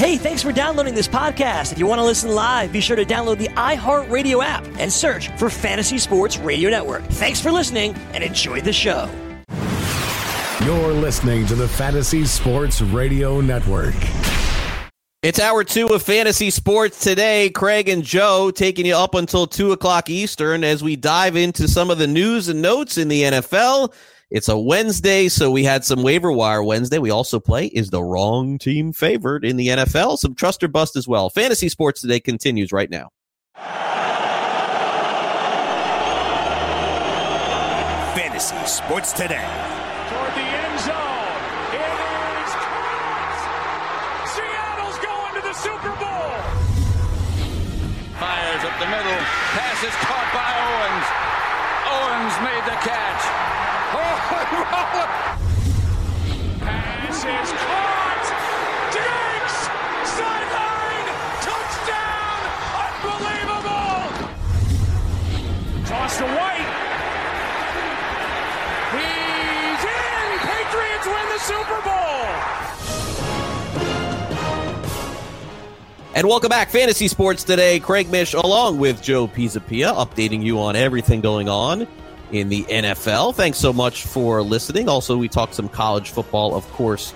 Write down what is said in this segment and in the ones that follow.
Hey, thanks for downloading this podcast. If you want to listen live, be sure to download the iHeartRadio app and search for Fantasy Sports Radio Network. Thanks for listening and enjoy the show. You're listening to the Fantasy Sports Radio Network. It's hour two of Fantasy Sports today. Craig and Joe taking you up until two o'clock Eastern as we dive into some of the news and notes in the NFL. It's a Wednesday, so we had some waiver wire Wednesday. We also play Is the Wrong Team Favored in the NFL? Some trust or bust as well. Fantasy Sports Today continues right now. Fantasy Sports Today. And welcome back, Fantasy Sports Today. Craig Mish along with Joe Pisapia, updating you on everything going on in the NFL. Thanks so much for listening. Also, we talked some college football, of course,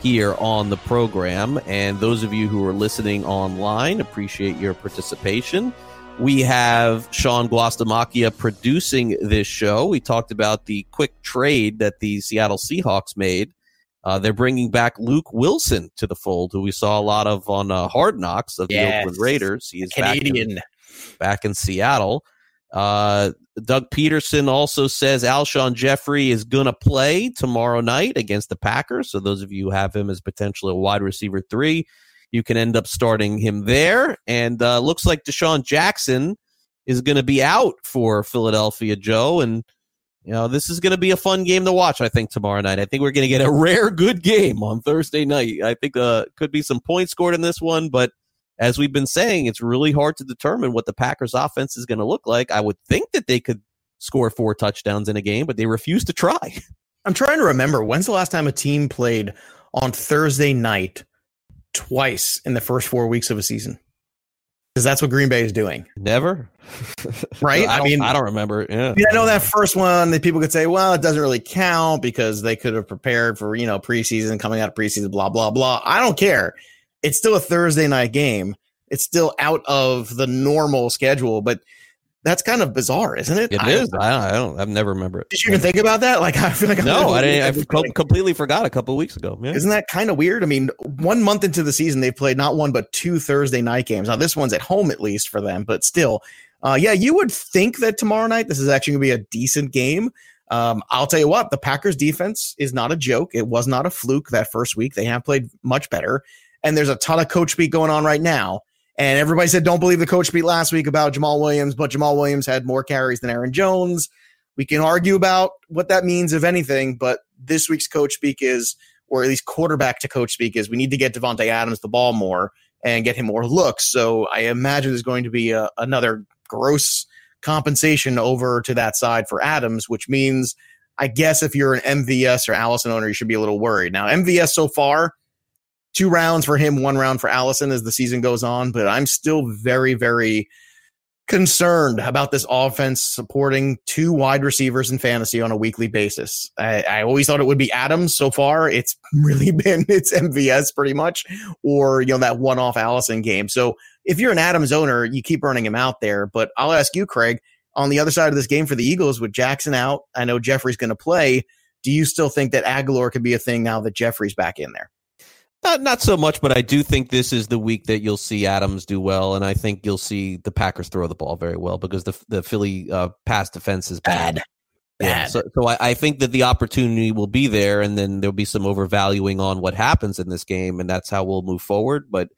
here on the program. And those of you who are listening online, appreciate your participation. We have Sean Guastamacchia producing this show. We talked about the quick trade that the Seattle Seahawks made. Uh, they're bringing back Luke Willson to the fold, who we saw a lot of on uh, Hard Knocks of the Yes. Oakland Raiders. He is Canadian. back in, back in Seattle. Uh, Doug Pederson also says Alshon Jeffery is going to play tomorrow night against the Packers. So those of you who have him as potentially a wide receiver three, you can end up starting him there. And uh, looks like DeSean Jackson is going to be out for Philadelphia, Joe. And you know this is going to be a fun game to watch. I think tomorrow night. I think we're going to get a rare good game on Thursday night. I think uh, could be some points scored in this one, but as we've been saying, it's really hard to determine what the Packers offense is going to look like. I would think that they could score four touchdowns in a game, but they refuse to try. I'm trying to remember when's the last time a team played on Thursday night twice in the first four weeks of a season? Because that's what Green Bay is doing, Never, right? I, I, mean, I don't remember. Yeah, Yeah, I know that first one that people could say, well, it doesn't really count because they could have prepared for, you know, preseason, coming out of preseason, blah, blah, blah. I don't care. It's still a Thursday night game. It's still out of the normal schedule, but that's kind of bizarre, isn't it? it I- is. I don't, I don't. I've never remember it. Did you even think about that? Like, I feel like I'm No, I didn't. I co- completely forgot a couple of weeks ago. Yeah. Isn't that kind of weird? I mean, one month into the season, they've played not one but two Thursday night games. Now, this one's at home at least for them, but still, uh, yeah, you would think that tomorrow night this is actually going to be a decent game. Um, I'll tell you what, the Packers defense is not a joke. It was not a fluke that first week. They have played much better, and there's a ton of coach speak going on right now. And everybody said, don't believe the coach speak last week about Jamaal Williams, but Jamaal Williams had more carries than Aaron Jones. We can argue about what that means, if anything, but this week's coach speak is, or at least quarterback to coach speak is, we need to get Davante Adams the ball more and get him more looks. So I imagine there's going to be a, another gross compensation over to that side for Adams, which means I guess if you're an MVS or Allison owner, you should be a little worried. Now, MVS so far, two rounds for him, one round for Allison as the season goes on, but I'm still very, very concerned about this offense supporting two wide receivers in fantasy on a weekly basis. I, I always thought it would be Adams. So far, it's really been it's MVS pretty much, or you know that one-off Allison game. So if you're an Adams owner, you keep running him out there. But I'll ask you, Craig, on the other side of this game for the Eagles with Jackson out, I know Jeffery's going to play. Do you still think that Aguilar could be a thing now that Jeffery's back in there? Not not so much, but I do think this is the week that you'll see Adams do well, and I think you'll see the Packers throw the ball very well because the the Philly uh, pass defense is bad. Yeah, Bad. so so I, I think that the opportunity will be there, and then there'll be some overvaluing on what happens in this game, and that's how we'll move forward. But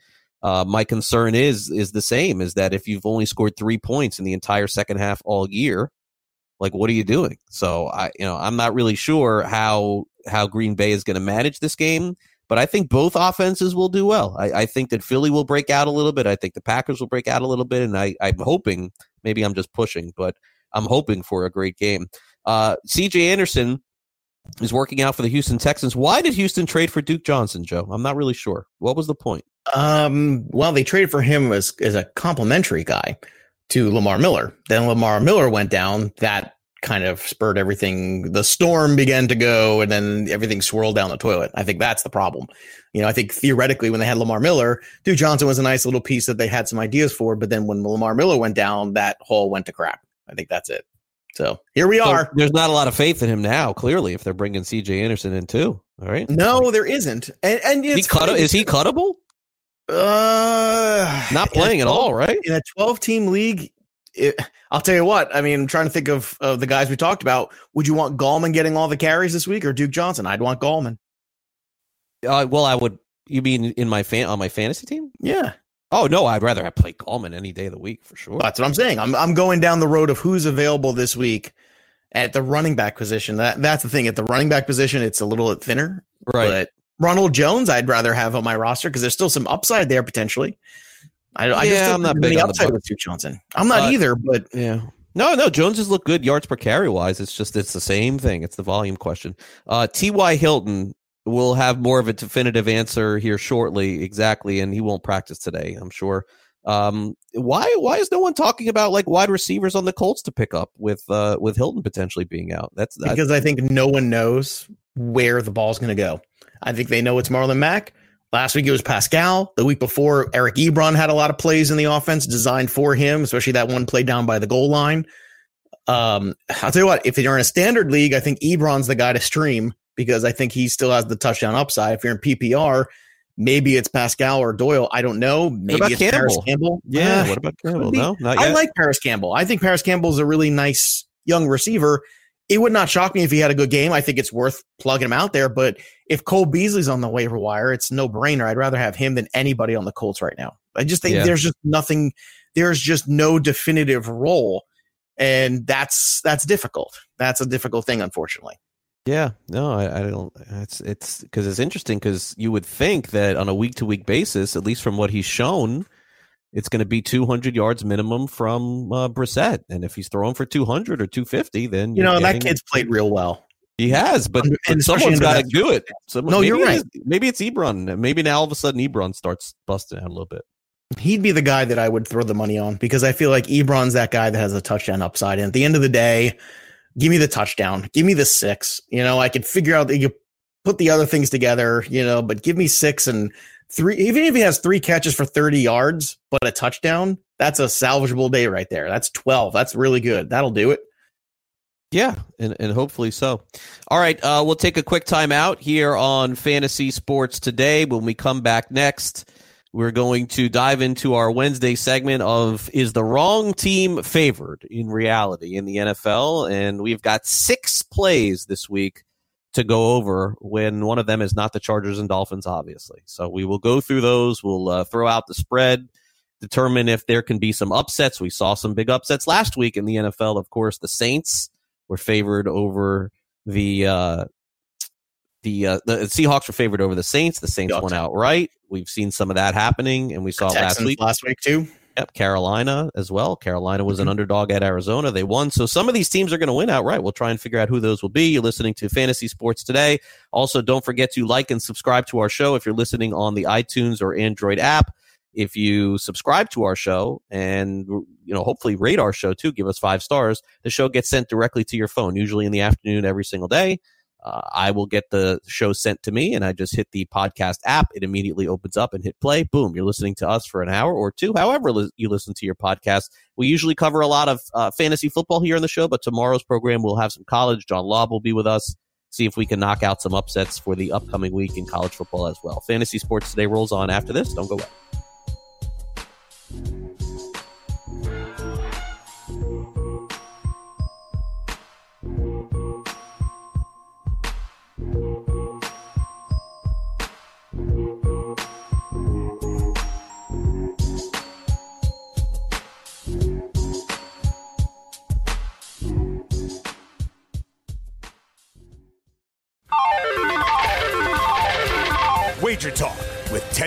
uh, my concern is is the same: is that if you've only scored three points in the entire second half all year, like what are you doing? So I, you know, I'm not really sure how how Green Bay is going to manage this game. But I think both offenses will do well. I, I think that Philly will break out a little bit. I think the Packers will break out a little bit, and I, I'm hoping maybe I'm just pushing, but I'm hoping for a great game. Uh, CJ Anderson is working out for the Houston Texans. Why did Houston trade for Duke Johnson, Joe? I'm not really sure. What was the point? Um, well, they traded for him as as a complimentary guy to Lamar Miller. Then Lamar Miller went down. That kind of spurred everything. The storm began to go, and then everything swirled down the toilet. I think that's the problem. You know, I think theoretically, when they had Lamar Miller, Duke Johnson was a nice little piece that they had some ideas for. But then when Lamar Miller went down, that hole went to crap. I think that's it. So here we So are. there's not a lot of faith in him now. Clearly, if they're bringing C.J. Anderson in too. All right. No, there isn't. And, and He cut, is he cuttable? Uh, Not playing at all, right? in a 12 team league, it, I'll tell you what. I mean, I'm trying to think of, of the guys we talked about. Would you want Gallman getting all the carries this week or Duke Johnson? I'd want Gallman. Uh, well, I would. You mean in my fan on my fantasy team? Yeah, Oh no, I'd rather have play Gallman any day of the week for sure. that's what I'm saying. I'm I'm going down the road of who's available this week at the running back position. That that's the thing. At the running back position, it's a little thinner. right. But Ronald Jones, I'd rather have on my roster because there's still some upside there potentially. I, I Yeah, just I'm not big on the with Duke Johnson. I'm not Uh, either, but Yeah. No, no, Jones has looked good yards per carry wise. It's just it's the same thing. It's the volume question. Uh T.Y. Hilton will have more of a definitive answer here shortly, exactly, and he won't practice today, I'm sure. Um why why is no one talking about like wide receivers on the Colts to pick up with uh with Hilton potentially being out? That's that, because I think no one knows where the ball's going to go. I think they know it's Marlon Mack. Last week it was Pascal. The week before, Eric Ebron had a lot of plays in the offense designed for him, especially that one play down by the goal line. Um, I'll tell you what, if you're in a standard league, I think Ebron's the guy to stream because I think he still has the touchdown upside. If you're in PPR, maybe it's Pascal or Doyle. I don't know. Maybe it's Parris Campbell? Campbell. yeah, Ah, what about Campbell? be- No, not I like Parris Campbell. I think Parris Campbell is a really nice young receiver. It would not shock me if he had a good game. I think it's worth plugging him out there. But if Cole Beasley's on the waiver wire, it's no brainer. I'd rather have him than anybody on the Colts right now. I just think Yeah. there's just nothing. There's just no definitive role, and that's that's difficult. That's a difficult thing, unfortunately. Yeah, no, I, I don't. It's it's because it's interesting because you would think that on a week to week basis, at least from what he's shown, it's going to be 200 yards minimum from uh, Brissett, and if he's throwing for 200 or 250, then You know, that kid's played real well. he has, but, And but someone's got to do it. Someone, No, you're right. is- maybe it's Ebron. Maybe now all of a sudden Ebron starts busting out a little bit. He'd be the guy that I would throw the money on because I feel like Ebron's that guy that has a touchdown upside. And at the end of the day, give me the touchdown. Give me the six. You know, I could figure out that you put the other things together, you know, but give me six and three. Even if he has three catches for 30 yards, but a touchdown, that's a salvageable day right there. That's 12. That's really good. That'll do it. Yeah, and, and hopefully so. All right, uh, we'll take a quick time out here on Fantasy Sports Today. When we come back next, we're going to dive into our Wednesday segment of Is the Wrong Team Favored in Reality in the NFL? And we've got six plays this week to go over when one of them is not the Chargers and Dolphins, obviously. So we will go through those. We'll uh, throw out the spread, determine if there can be some upsets. We saw some big upsets last week in the NFL. Of course, the Saints were favored over the uh, the uh, the Seahawks were favored over the Saints. The Saints Seahawks. won outright. We've seen some of that happening, and we saw it last week. last week too. Yep, Carolina as well. Carolina was Mm-hmm. an underdog at Arizona. They won. So some of these teams are going to win outright. We'll try and figure out who those will be. You're listening to Fantasy Sports Today. Also, don't forget to like and subscribe to our show if you're listening on the iTunes or Android app. If you subscribe to our show and you know hopefully rate our show too, give us five stars. The show gets sent directly to your phone, usually in the afternoon every single day. Uh, I will get the show sent to me, and I just hit the podcast app. It immediately opens up and hit play. Boom! You're listening to us for an hour or two, however li- you listen to your podcast. We usually cover a lot of uh, fantasy football here on the show, but tomorrow's program we'll have some college. John Lobb will be with us. See if we can knock out some upsets for the upcoming week in college football as well. Fantasy sports today rolls on after this. Don't go away.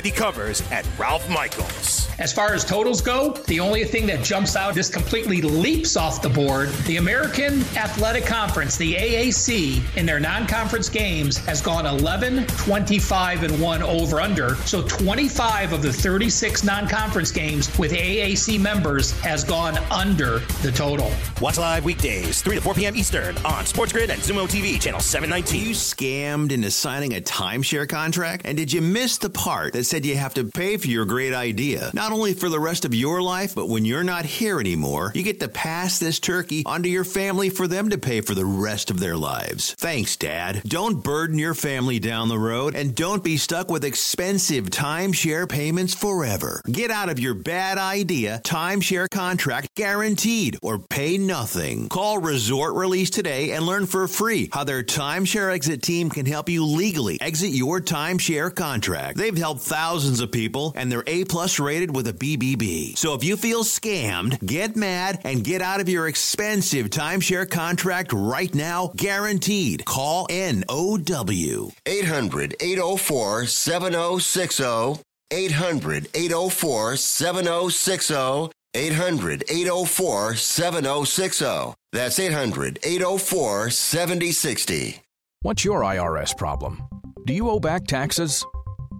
That he covers at Ralph Michaels. As far as totals go, the only thing that jumps out just completely leaps off the board the American Athletic Conference, the AAC, in their non conference games has gone 11, 25, and 1 over under. So 25 of the 36 non conference games with AAC members has gone under the total. Watch live weekdays, 3 to 4 p.m. Eastern on Sports Grid and Xumo TV, channel 719. You scammed into signing a timeshare contract? And did you miss the part that said you have to pay for your great idea? Not only for the rest of your life, but when you're not here anymore, you get to pass this turkey onto your family for them to pay for the rest of their lives. Thanks, Dad. Don't burden your family down the road and don't be stuck with expensive timeshare payments forever. Get out of your bad idea timeshare contract guaranteed or pay nothing. Call Resort Release today and learn for free how their timeshare exit team can help you legally exit your timeshare contract. They've helped thousands of people and they're A plus rated with a BBB. So if you feel scammed, get mad and get out of your expensive timeshare contract right now, guaranteed. Call NOW. 800 804 7060. 800 804 7060. 800 804 7060. That's 800 804 7060. What's your IRS problem? Do you owe back taxes?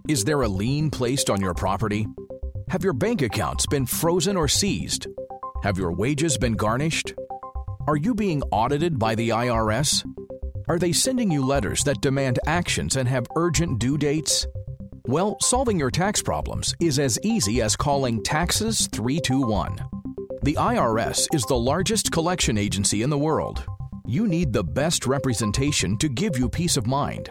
Is there a lien placed on your property? Have your bank accounts been frozen or seized? Have your wages been garnished? Are you being audited by the IRS? Are they sending you letters that demand actions and have urgent due dates? Well, solving your tax problems is as easy as calling Taxes 321. The IRS is the largest collection agency in the world. You need the best representation to give you peace of mind.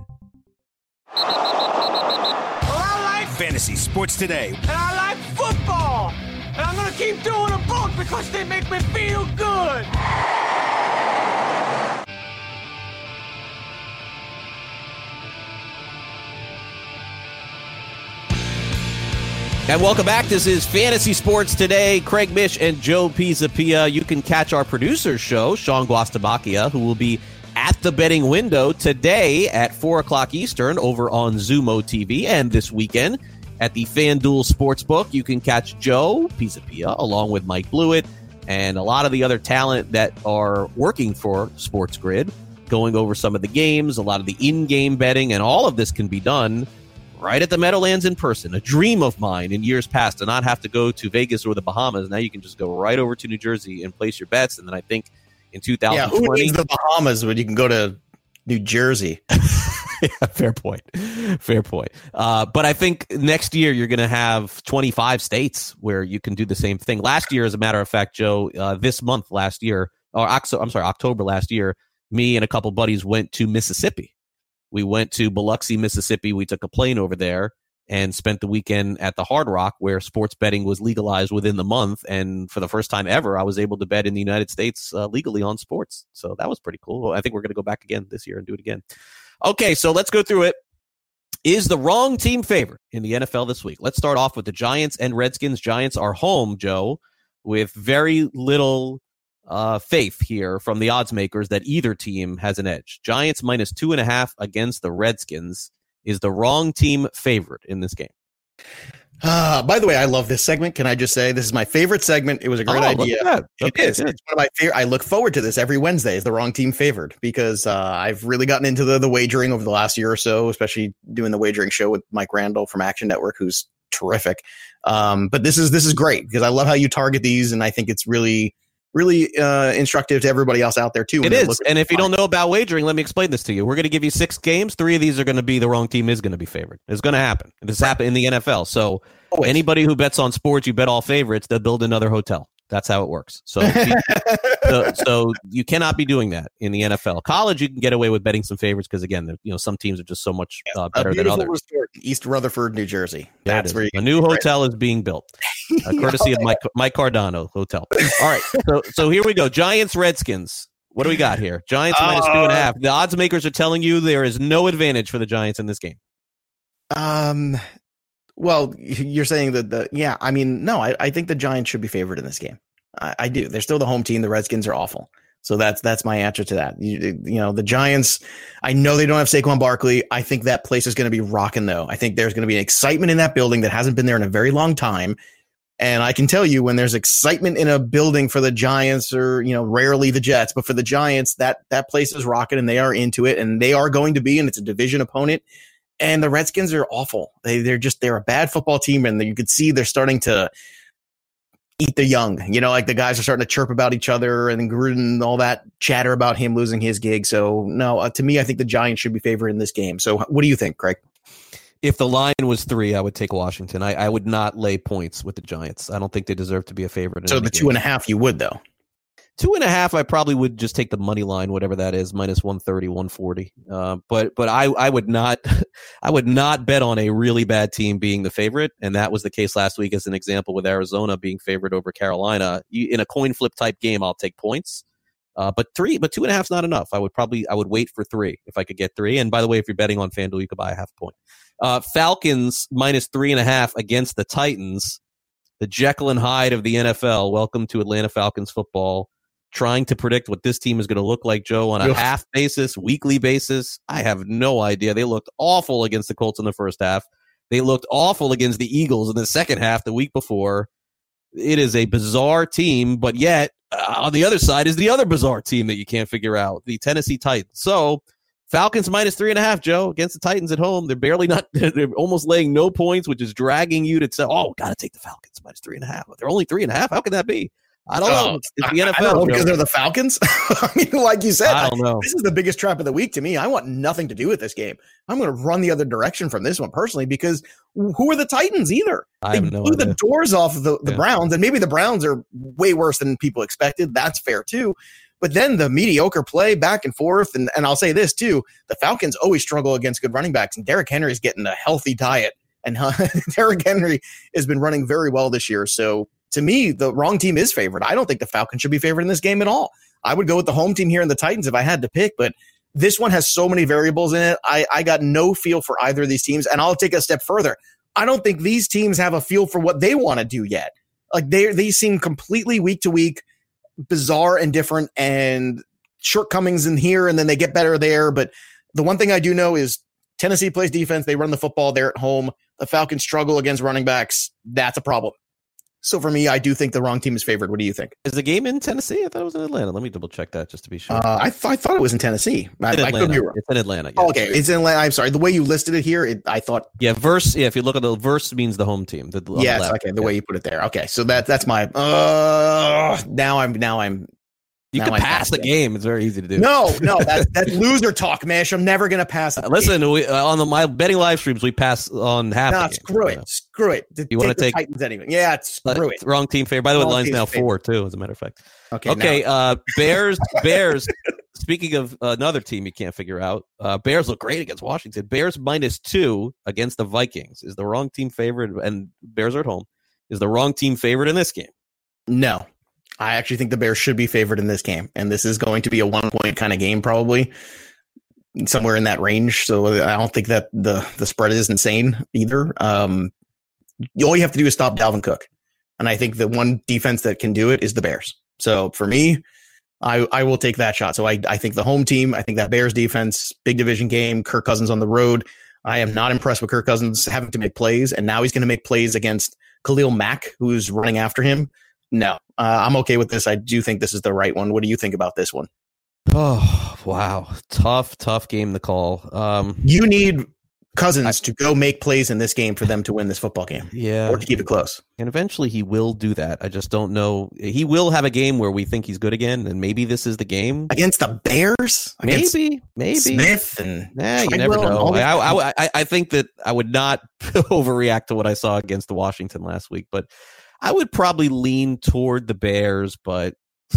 Well, I like fantasy sports today. And I like football. And I'm going to keep doing them both because they make me feel good. And welcome back. This is Fantasy Sports Today. Craig Mish and Joe Pisapia. You can catch our producer's show, Sean Guastamacchia, who will be at the betting window today at 4 o'clock Eastern over on Xumo TV. And this weekend at the FanDuel Sportsbook, you can catch Joe Pisapia along with Mike Blewett and a lot of the other talent that are working for Sports Grid, going over some of the games, a lot of the in game betting, and all of this can be done right at the Meadowlands in person. A dream of mine in years past to not have to go to Vegas or the Bahamas. Now you can just go right over to New Jersey and place your bets. And then I think in 2020, Yeah, who needs the Bahamas when you can go to New Jersey? yeah, fair point. Fair point. Uh, but I think next year you're going to have 25 states where you can do the same thing. Last year, as a matter of fact, Joe, uh, this month last year, or I'm sorry, October last year, me and a couple buddies went to Mississippi. We went to Biloxi, Mississippi. We took a plane over there and spent the weekend at the Hard Rock where sports betting was legalized within the month. And for the first time ever, I was able to bet in the United States uh, legally on sports. So that was pretty cool. I think we're going to go back again this year and do it again. Okay, so let's go through it. Is the wrong team favored in the NFL this week? Let's start off with the Giants and Redskins. Giants are home, Joe, with very little uh, faith here from the odds makers that either team has an edge. Giants minus two and a half against the Redskins. Is the wrong team favorite in this game? Uh, by the way, I love this segment. Can I just say this is my favorite segment? It was a great Oh, idea. It is. good. It's one of my favorite. I look forward to this every Wednesday. Is the wrong team favored? Because uh, I've really gotten into the the wagering over the last year or so, especially doing the wagering show with Mike Randall from Action Network, who's terrific. Um, but this is this is great because I love how you target these, and I think it's really really uh, instructive to everybody else out there too. It is. And if you don't know about wagering, let me explain this to you. We're going to give you six games. Three of these are going to be the wrong team is going to be favored. It's going to happen. This happened in the NFL. So Always. anybody who bets on sports, you bet all favorites, they'll build another hotel. That's how it works. So, so, so you cannot be doing that in the NFL. College, you can get away with betting some favorites because again, you know, some teams are just so much uh, better than others. East Rutherford, New Jersey. That's where you a new hotel is being built, uh, courtesy of Mike Mike Cardano Hotel. All right, so so here we go. Giants Redskins. What do we got here? Giants minus two and a Uh, half. The odds makers are telling you there is no advantage for the Giants in this game. Um, well, you're saying that the yeah. I mean, no, I, I think the Giants should be favored in this game. I, I do. They're still the home team. The Redskins are awful. So that's that's my answer to that. You, you know, the Giants. I know they don't have Saquon Barkley. I think that place is going to be rocking though. I think there's going to be an excitement in that building that hasn't been there in a very long time. And I can tell you when there's excitement in a building for the Giants or, you know, rarely the Jets, but for the Giants, that that place is rocking and they are into it and they are going to be and it's a division opponent. And the Redskins are awful. They they're just they're a bad football team and you could see they're starting to eat the young. You know, like the guys are starting to chirp about each other and Gruden and all that chatter about him losing his gig. So no, uh, to me, I think the Giants should be favored in this game. So what do you think, Craig? If the line was three, I would take Washington. I, I would not lay points with the Giants. I don't think they deserve to be a favorite. in So the game. two and a half, you would though. Two and a half i probably would just take the money line whatever that is minus 130 140 uh, but but i i would not i would not bet on a really bad team being the favorite. And that was the case last week as an example with arizona being favored over carolina. In a coin flip type game i'll take points. Uh, but three but two and a half's not enough. I would probably i would wait for three if i could get three. And by the way if you're betting on fanduel you could buy a half point. Uh, falcons minus three and a half against the titans. The Jekyll and Hyde of the NFL. Welcome to Atlanta Falcons football. Trying to predict what this team is going to look like, Joe, on a Ugh. half basis, weekly basis. I have no idea. They looked awful against the Colts in the first half. They looked awful against the Eagles in the second half the week before. It is a bizarre team, but yet uh, on the other side is the other bizarre team that you can't figure out, the Tennessee Titans. So Falcons minus three and a half, Joe, against the Titans at home. They're barely not, they're almost laying no points, which is dragging you to say, oh, got to take the Falcons minus three and a half. They're only three and a half. How can that be? I don't know. Oh, It's, it's the NFL. I don't know, because they're the Falcons. I mean, like you said, I don't know. This is the biggest trap of the week to me. I want nothing to do with this game. I'm going to run the other direction from this one personally because who are the Titans either? I they have no blew idea. the doors off of the, the Yeah. Browns, and maybe the Browns are way worse than people expected. That's fair too. But then the mediocre play back and forth, and, and I'll say this too: the Falcons always struggle against good running backs, and Derrick Henry is getting a healthy diet, and Derrick Henry has been running very well this year. So to me, the wrong team is favored. I don't think the Falcons should be favored in this game at all. I would go with the home team here in the Titans if I had to pick, but this one has so many variables in it. I, I got no feel for either of these teams. And I'll take a step further. I don't think these teams have a feel for what they want to do yet. Like they they seem completely week to week, bizarre and different, and shortcomings in here, and then they get better there. But the one thing I do know is Tennessee plays defense. They run the football. They're at home. The Falcons struggle against running backs. That's a problem. So for me, I do think the wrong team is favored. What do you think? Is the game in Tennessee? I thought it was in Atlanta. Let me double check that just to be sure. Uh, I, th- I thought it was in Tennessee. I, in I could be wrong. It's in Atlanta. Yeah. Oh, okay, it's in Atlanta. I'm sorry. The way you listed it here, it, I thought Yeah, verse. Yeah, if you look at the verse, means the home team. The, on the yes. Okay, the Yeah. way you put it there. Okay, so that that's my. Uh, now I'm now I'm. You now can I'm pass the it. game. It's very easy to do. No, no, that's that's loser talk, Mish. I'm never gonna pass it. Uh, Listen, we, uh, on the my betting live streams, we pass on half. Nah, the game. screw Yeah. it, screw it. You wanna take- Titans anyway? Yeah, screw it. Wrong team favorite. By the way, the line's now favor. four too. As a matter of fact. Okay, Okay. now- Uh, Bears. Bears. Speaking of another team you can't figure out, uh, Bears look great against Washington. Bears minus two against the Vikings is the wrong team favorite, and Bears are at home. Is the wrong team favorite in this game? No, I actually think the Bears should be favored in this game, and this is going to be a one point kind of game, probably somewhere in that range. So I don't think that the the spread is insane either. Um, all you have to do is stop Dalvin Cook, and I think the one defense that can do it is the Bears. So for me, I I will take that shot. So I I think the home team, I think that Bears defense, big division game, Kirk Cousins on the road. I am not impressed with Kirk Cousins having to make plays, and now he's going to make plays against Khalil Mack, who's running after him. No, uh, I'm okay with this. I do think this is the right one. What do you think about this one? Oh wow, tough, tough game to call. Um, You need Cousins to go make plays in this game for them to win this football game yeah, or to keep it close. and eventually he will do that. I just don't know. He will have a game where we think he's good again, and maybe this is the game. Against the Bears? Against Maybe, maybe. Smith and Yeah, you never know. I, I, I, I think that I would not overreact to what I saw against the Washington last week, but I would probably lean toward the Bears, but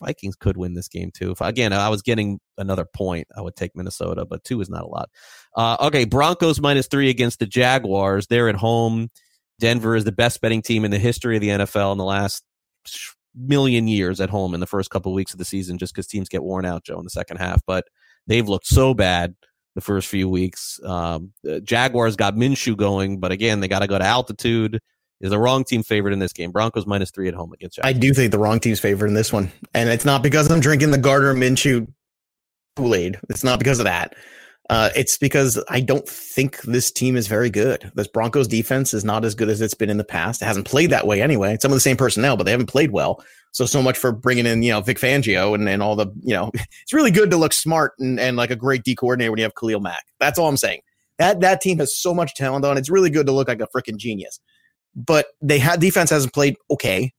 Vikings could win this game too. If again, I was getting another point, I would take Minnesota, but two is not a lot. Uh, okay, Broncos minus three against the Jaguars. They're at home. Denver is the best betting team in the history of the NFL in the last million years at home in the first couple of weeks of the season, just because teams get worn out, Joe, in the second half. But they've looked so bad the first few weeks. Um, Jaguars got Minshew going, but again, they got to go to altitude. Is the wrong team favorite in this game? Broncos minus three at home against Jaguars. I do think the wrong team's favorite in this one, and it's not because I'm drinking the Gardner Minshew Kool Aid. It's not because of that. Uh, it's because I don't think this team is very good. This Broncos defense is not as good as it's been in the past. It hasn't played that way anyway. Some of the same personnel, but they haven't played well. So, so much for bringing in, you know, Vic Fangio and, and all the, you know, it's really good to look smart and, and like a great D coordinator when you have Khalil Mack. That's all I'm saying. That, that team has so much talent on. It's really good to look like a freaking genius, but they had defense hasn't played okay.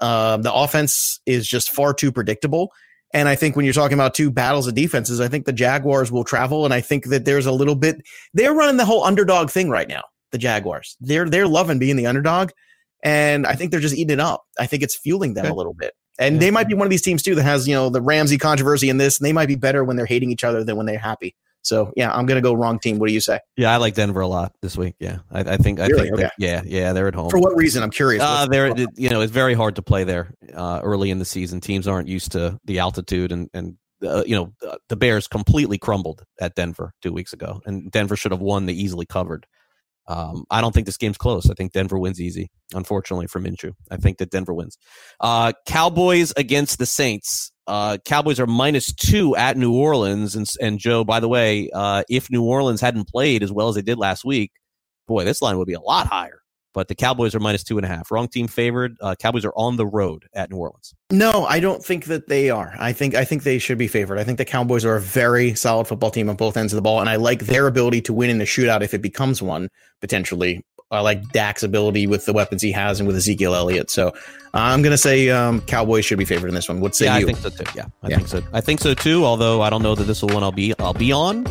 Um, the offense is just far too predictable. And I think when you're talking about two battles of defenses, I think the Jaguars will travel. And I think that there's a little bit, they're running the whole underdog thing right now. The Jaguars, they're, they're loving being the underdog. And I think they're just eating it up. I think it's fueling them okay. a little bit. And yeah. they might be one of these teams too that has, you know, the Ramsey controversy in this, and they might be better when they're hating each other than when they're happy. So yeah, I'm gonna go wrong team. What do you say? Yeah, I like Denver a lot this week. Yeah, I, I think I really? think okay. yeah, yeah, they're at home. For what reason? I'm curious. Uh, they're you know it's very hard to play there uh, early in the season. Teams aren't used to the altitude and and uh, you know, uh, the Bears completely crumbled at Denver two weeks ago, and Denver should have won. They easily covered. Um, I don't think this game's close. I think Denver wins easy. Unfortunately for Minshew, I think that Denver wins. Uh, Cowboys against the Saints. Uh, Cowboys are minus two at New Orleans, and and Joe. By the way, uh, if New Orleans hadn't played as well as they did last week, boy, this line would be a lot higher but the Cowboys are minus two and a half. Wrong team favored. Uh, Cowboys are on the road at New Orleans. No, I don't think that they are. I think I think they should be favored. I think the Cowboys are a very solid football team on both ends of the ball, and I like their ability to win in the shootout if it becomes one potentially. I like Dak's ability with the weapons he has and with Ezekiel Elliott. So I'm going to say um, Cowboys should be favored in this one. What say yeah, you? I think so too. Yeah, I yeah. think so. I think so too. Although I don't know that this will one I'll be I'll be on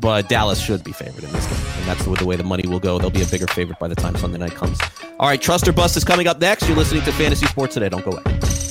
but Dallas should be favored in this game. And that's the, the way the money will go. They'll be a bigger favorite by the time Sunday night comes. All right, Trust or Bust is coming up next. You're listening to Fantasy Sports Today. Don't go away.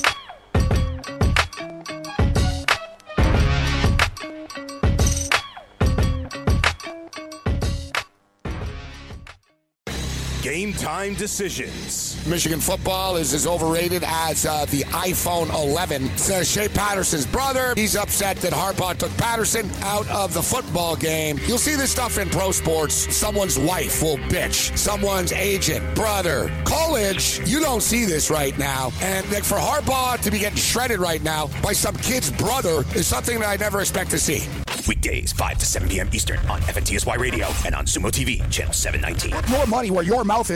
Game time decisions. Michigan football is as overrated as uh, the iPhone 11. Says Shea Patterson's brother. He's upset that Harbaugh took Patterson out of the football game. You'll see this stuff in pro sports. Someone's wife will bitch. Someone's agent, brother, college. You don't see this right now. And like, for Harbaugh to be getting shredded right now by some kid's brother is something that I never expect to see. Weekdays, 5 to 7 p.m. Eastern on FNTSY Radio and on Xumo TV, channel 719. Put more money where your mouth is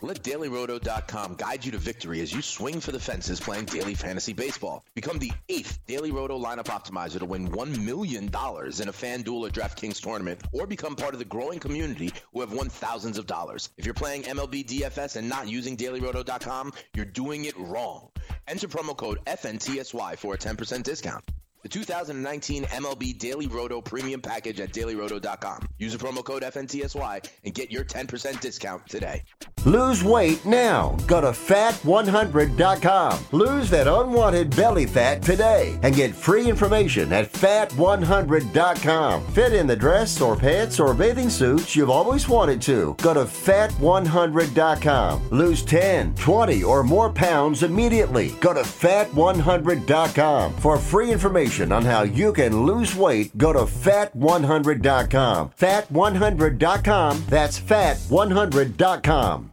Let DailyRoto.com guide you to victory as you swing for the fences playing daily fantasy baseball. Become the eighth Daily Roto lineup optimizer to win $1 million in a FanDuel or DraftKings tournament, or become part of the growing community who have won thousands of dollars. If you're playing MLB DFS and not using DailyRoto.com, you're doing it wrong. Enter promo code FNTSY for a 10% discount. The 2019 MLB Daily Roto Premium Package at dailyroto.com. Use the promo code FNTSY and get your 10% discount today. Lose weight now. Go to fat100.com. Lose that unwanted belly fat today and get free information at fat100.com. Fit in the dress or pants or bathing suits you've always wanted to. Go to fat100.com. Lose 10, 20, or more pounds immediately. Go to fat100.com. For free information on how you can lose weight, go to fat100.com. Fat100.com. That's fat100.com.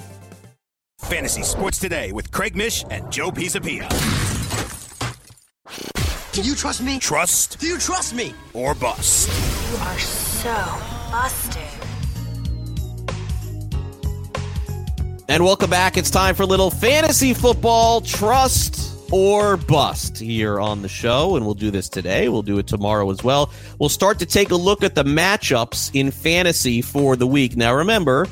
Fantasy Sports Today with Craig Mish and Joe Pisapia. Do you trust me? Trust Do you trust me? or bust. You are so busted. And welcome back. It's time for a little fantasy football trust or bust here on the show. And we'll do this today. We'll do it tomorrow as well. We'll start to take a look at the matchups in fantasy for the week. Now, remember,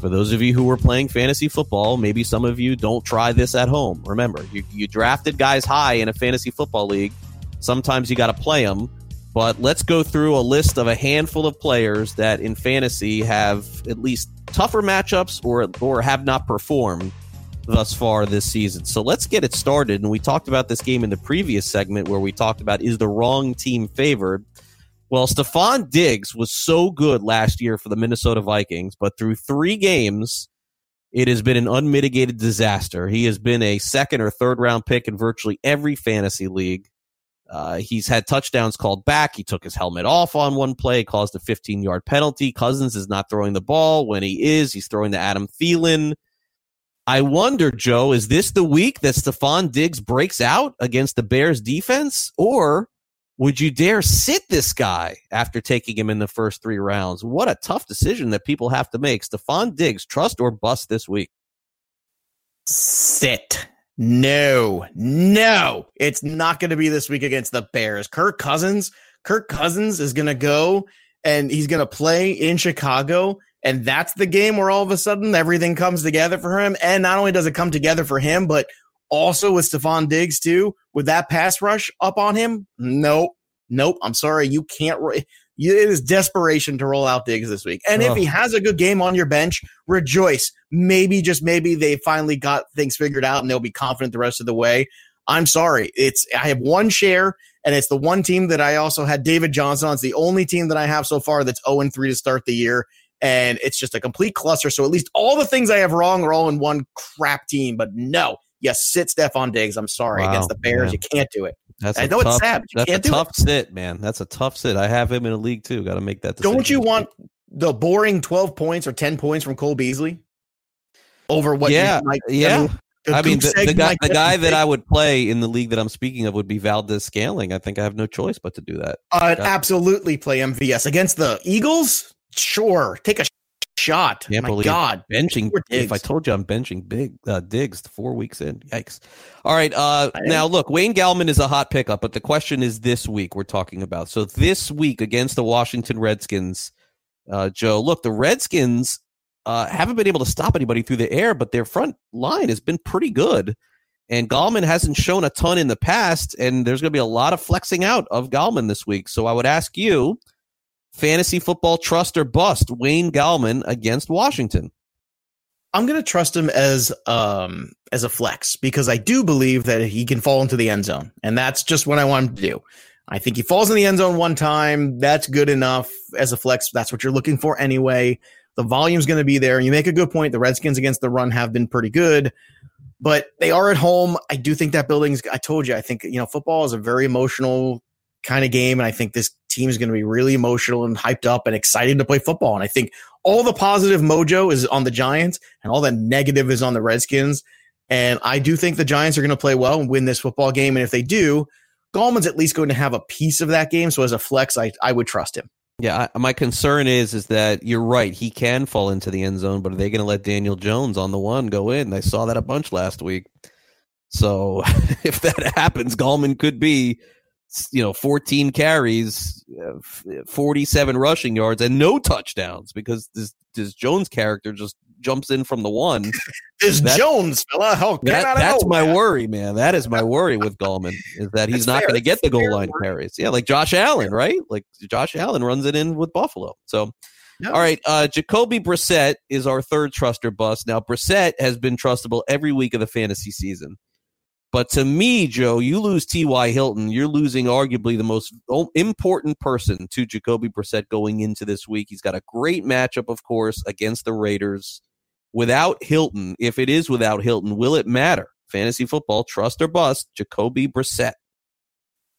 for those of you who are playing fantasy football, maybe some of you don't try this at home. Remember, you, you drafted guys high in a fantasy football league. Sometimes you got to play them. But let's go through a list of a handful of players that in fantasy have at least tougher matchups or or have not performed thus far this season. So let's get it started. And we talked about this game in the previous segment where we talked about is the wrong team favored. Well, Stefon Diggs was so good last year for the Minnesota Vikings, but through three games, it has been an unmitigated disaster. He has been a second or third round pick in virtually every fantasy league. Uh, he's had touchdowns called back. He took his helmet off on one play, caused a 15 yard penalty. Cousins is not throwing the ball. When he is, he's throwing to Adam Thielen. I wonder, Joe, is this the week that Stefon Diggs breaks out against the Bears defense? Or would you dare sit this guy after taking him in the first three rounds? What a tough decision that people have to make. Stefon Diggs, trust or bust this week? Sit. No, no, it's not going to be this week against the Bears. Kirk Cousins, Kirk Cousins is going to go and he's going to play in Chicago. And that's the game where all of a sudden everything comes together for him. And not only does it come together for him, but also with Stefon Diggs too, with that pass rush up on him. Nope, nope. I'm sorry, you can't. ro- You, it is desperation to roll out Diggs this week. And if he has a good game on your bench, rejoice. Maybe just maybe they finally got things figured out and they'll be confident the rest of the way. I'm sorry. It's I have one share and it's the one team that I also had David Johnson on. It's the only team that I have so far that's 0 3 to start the year. And it's just a complete cluster. So at least all the things I have wrong are all in one crap team. But no, you sit Stefon Diggs. I'm sorry. Wow, Against the Bears, man. you can't do it. That's I know tough, it's sad. But you that's can't a tough it. sit, man. That's a tough sit. I have him in a league too. Got to make that decision. Don't you want the boring 12 points or 10 points from Cole Beasley over what? you yeah, might- yeah. the I mean, the, the guy, the guy that. I would play in the league that I'm speaking of would be Valdes-Scantling. I think I have no choice but to do that. I'd Yeah. absolutely play MVS against the Eagles. Sure, take a shot. Can't My believe God, benching. If I told you I'm benching big uh, Diggs four weeks in, yikes! All right, uh, now look, Wayne Gallman is a hot pickup, but the question is this week we're talking about. So this week against the Washington Redskins, uh, Joe, look, the Redskins uh, haven't been able to stop anybody through the air, but their front line has been pretty good. And Gallman hasn't shown a ton in the past, and there's going to be a lot of flexing out of Gallman this week. So I would ask you, fantasy football trust or bust Wayne Gallman against Washington. I'm going to trust him as um as a flex because I do believe that he can fall into the end zone, and that's just what I want him to do. I think he falls in the end zone one time. That's good enough as a flex. That's what you're looking for anyway. The volume's going to be there. You make a good point. The Redskins against the run have been pretty good, but they are at home. I do think that building's, I told you, I think, you know, football is a very emotional kind of game. And I think this team is going to be really emotional and hyped up and excited to play football. And I think all the positive mojo is on the Giants and all the negative is on the Redskins. And I do think the Giants are going to play well and win this football game. And if they do, Gallman's at least going to have a piece of that game. So as a flex, I, I would trust him. Yeah, I, my concern is is that you're right. He can fall into the end zone, but are they going to let Daniel Jones on the one go in? I saw that a bunch last week. So if that happens, Gallman could be, you know, 14 carries, uh, 47 rushing yards, and no touchdowns because this this Jones character just jumps in from the one. this that, Jones fella, how that, that's my worry, man. That is my worry with Gallman is that he's not going to get the goal line carries. Yeah, like Josh Allen, right? Like Josh Allen runs it in with Buffalo. So. All right, uh, Jacoby Brissett is our third truster bus. Now, Brissett has been trustable every week of the fantasy season. But to me, Joe, you lose T.Y. Hilton, you're losing arguably the most important person to Jacoby Brissett going into this week. He's got a great matchup, of course, against the Raiders. Without Hilton, if it is without Hilton, will it matter? Fantasy football, trust or bust, Jacoby Brissett.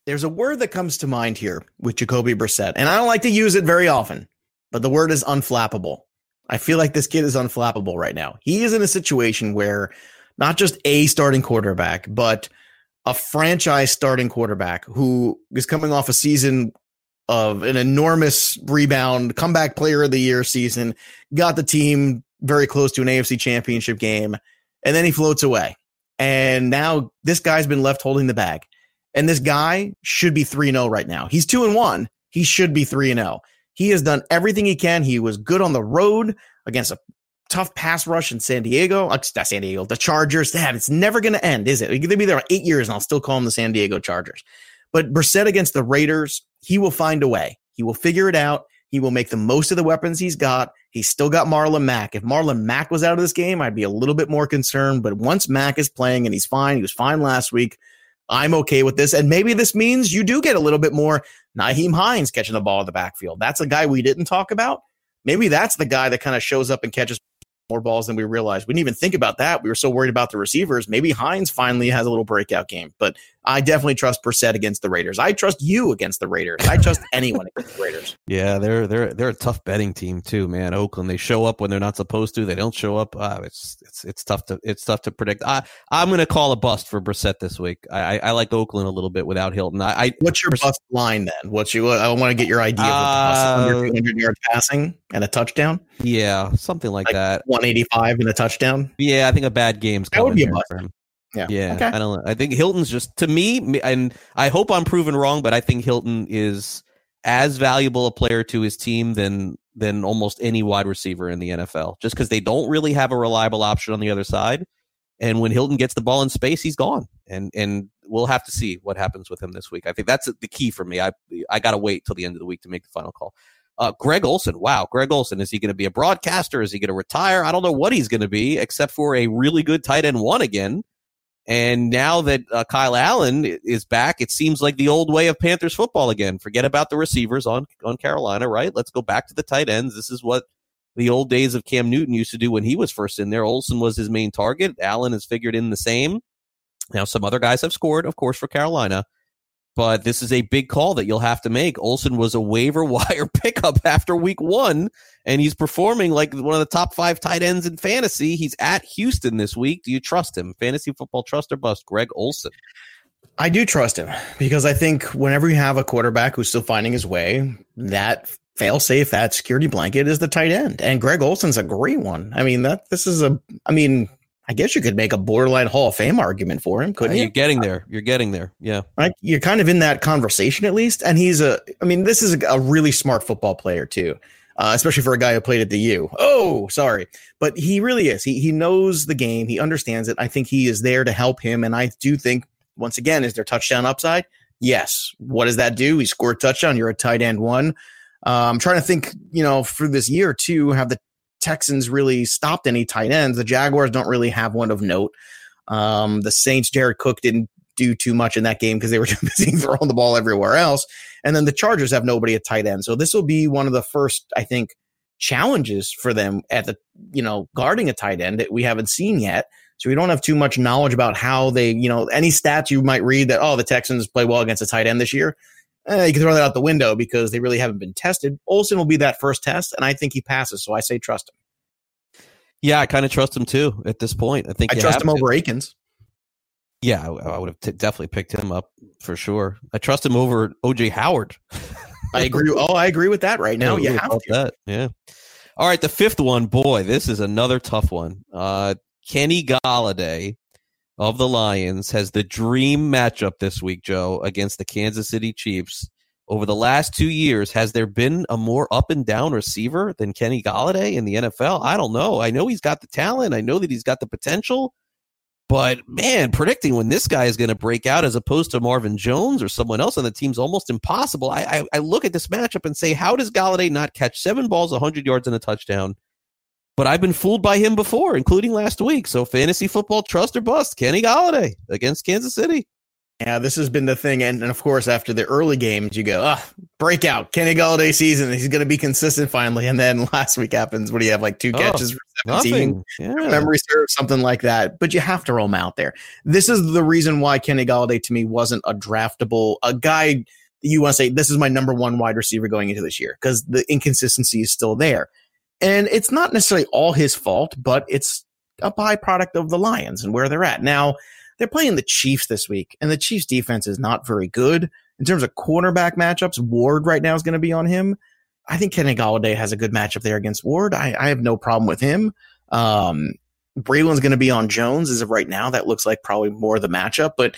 There's a word that comes to mind here with Jacoby Brissett, and I don't like to use it very often, but the word is unflappable. I feel like this kid is unflappable right now. He is in a situation where not just a starting quarterback, but a franchise starting quarterback who is coming off a season of an enormous rebound, comeback player of the year season, got the team very close to an AFC championship game, and then he floats away. And now this guy's been left holding the bag. And this guy should be 3 0 right now. He's 2 and 1. He should be 3 0. He has done everything he can. He was good on the road against a tough pass rush in San Diego. Not San Diego, the Chargers. Damn, it's never going to end, is it? They'll be there eight years, and I'll still call them the San Diego Chargers. But Brissett against the Raiders, he will find a way. He will figure it out. He will make the most of the weapons he's got. He's still got Marlon Mack. If Marlon Mack was out of this game, I'd be a little bit more concerned. But once Mack is playing and he's fine, he was fine last week. I'm okay with this. And maybe this means you do get a little bit more Nyheim Hines catching the ball in the backfield. That's a guy we didn't talk about. Maybe that's the guy that kind of shows up and catches more balls than we realized. We didn't even think about that. We were so worried about the receivers. Maybe Hines finally has a little breakout game, but I definitely trust Brissett against the Raiders. I trust you against the Raiders. I trust anyone against the Raiders. Yeah, they're they're they're a tough betting team too, man. Oakland, they show up when they're not supposed to. They don't show up. Uh, it's it's it's tough to it's tough to predict. I I'm going to call a bust for Brissett this week. I, I, I like Oakland a little bit without Hilton. I, I what's your bust line then? What's you? I want to get your idea. Uh, under 200 yard passing and a touchdown. Yeah, something like, like that. 185 and a touchdown. Yeah, I think a bad game's. That would be a bust. Yeah. Yeah. Okay. I don't know. I think Hilton's just to me, and I hope I'm proven wrong, but I think Hilton is as valuable a player to his team than than almost any wide receiver in the NFL. Just because they don't really have a reliable option on the other side. And when Hilton gets the ball in space, he's gone. And and we'll have to see what happens with him this week. I think that's the key for me. I I gotta wait till the end of the week to make the final call. Uh, Greg Olsen, wow, Greg Olsen, is he going to be a broadcaster? Is he going to retire? I don't know what he's going to be, except for a really good tight end one again. And now that uh, Kyle Allen is back, it seems like the old way of Panthers football again. Forget about the receivers on on Carolina, right? Let's go back to the tight ends. This is what the old days of Cam Newton used to do when he was first in there. Olsen was his main target. Allen has figured in the same. Now some other guys have scored, of course, for Carolina, but this is a big call that you'll have to make. Olsen was a waiver wire pickup after week one, and he's performing like one of the top five tight ends in fantasy. He's at Houston this week. Do you trust him? Fantasy football trust or bust? Greg Olsen. I do trust him because I think whenever you have a quarterback who's still finding his way, that fail safe, that security blanket is the tight end. And Greg Olsen's a great one. I mean, that this is a I mean, I guess you could make a borderline Hall of Fame argument for him, couldn't you? You're getting there. You're getting there. Yeah. Right. You're kind of in that conversation at least. And he's a, I mean, this is a, really smart football player too, uh, especially for a guy who played at the U. Oh, sorry. But he really is. He, he knows the game. He understands it. I think he is there to help him. And I do think, once again, is there touchdown upside? Yes. What does that do? He scored a touchdown. You're a tight end one. Uh, I'm trying to think, you know, for this year too, have the Texans really stopped any tight ends. The Jaguars don't really have one of note. Um, the Saints, Jared Cook didn't do too much in that game because they were too busy throwing the ball everywhere else. And then the Chargers have nobody at tight end. So this will be one of the first, I think, challenges for them at the, you know, guarding a tight end that we haven't seen yet. So we don't have too much knowledge about how they, you know, any stats you might read that, oh, the Texans play well against a tight end this year. Eh, you can throw that out the window because they really haven't been tested. Olsen will be that first test, and I think he passes. So I say trust him. Yeah, I kind of trust him too at this point. I think I trust him to. over Akins. Yeah, I, I would have t- definitely picked him up for sure. I trust him over OJ Howard. I agree. Oh, I agree with that right now. Yeah, you have to. that. Yeah. All right, the fifth one, boy, this is another tough one. Uh, Kenny Golladay of the Lions has the dream matchup this week, Joe, against the Kansas City Chiefs. Over the last two years, has there been a more up and down receiver than Kenny Golladay in the NFL? I don't know. I know he's got the talent. I know that he's got the potential. But man, predicting when this guy is going to break out as opposed to Marvin Jones or someone else on the team's almost impossible. I, I, I look at this matchup and say, how does Golladay not catch seven balls, 100 yards, and a touchdown? But I've been fooled by him before, including last week. So fantasy football, trust or bust, Kenny Golladay against Kansas City. Yeah, this has been the thing, and, and of course, after the early games, you go, ah, breakout, Kenny Golladay season. He's going to be consistent finally. And then last week happens. What do you have? Like two catches for seventeen. nothing. Yeah. Memory serves something like that. But you have to roll him out there. This is the reason why Kenny Golladay to me wasn't a draftable, a guy you want to say this is my number one wide receiver going into this year because the inconsistency is still there, and it's not necessarily all his fault, but it's a byproduct of the Lions and where they're at now they're playing the Chiefs this week, and the Chiefs defense is not very good in terms of cornerback matchups. Ward right now is going to be on him. I think Kenny Golladay has a good matchup there against Ward. I, I have no problem with him. Um, Breeland's going to be on Jones as of right now. That looks like probably more of the matchup, but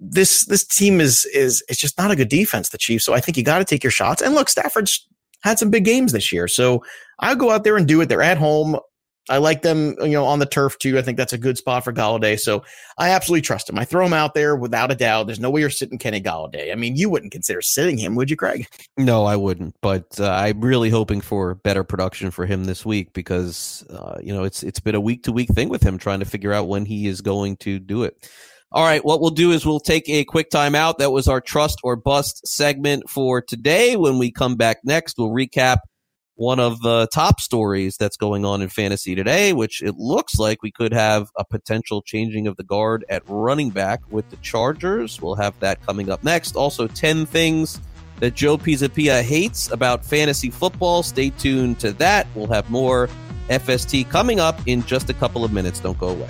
this this team is is it's just not a good defense. The Chiefs, so I think you got to take your shots. And look, Stafford's had some big games this year, so I'll go out there and do it. They're at home. I like them, you know, on the turf too. I think that's a good spot for Golladay. So I absolutely trust him. I throw him out there without a doubt. There's no way you're sitting Kenny Golladay. I mean, you wouldn't consider sitting him, would you, Craig? No, I wouldn't. But uh, I'm really hoping for better production for him this week because uh, you know it's it's been a week to week thing with him trying to figure out when he is going to do it. All right, what we'll do is we'll take a quick time out. That was our trust or bust segment for today. When we come back next, we'll recap one of the top stories that's going on in fantasy today, which it looks like we could have a potential changing of the guard at running back with the Chargers. We'll have that coming up next. Also, 10 things that Joe Pisapia hates about fantasy football. Stay tuned to that. We'll have more FST coming up in just a couple of minutes. Don't go away.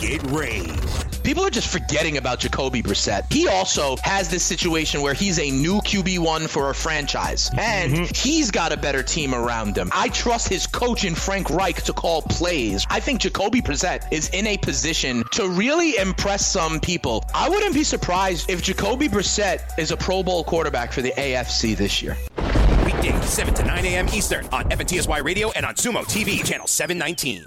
Make it rain. People are just forgetting about Jacoby Brissett. He also has this situation where he's a new QB1 for a franchise, and mm-hmm. he's got a better team around him. I trust his coach in Frank Reich to call plays. I think Jacoby Brissett is in a position to really impress some people. I wouldn't be surprised if Jacoby Brissett is a Pro Bowl quarterback for the AFC this year. Weekdays, 7 to 9 a.m. Eastern on FNTSY Radio and on Xumo TV, channel 719.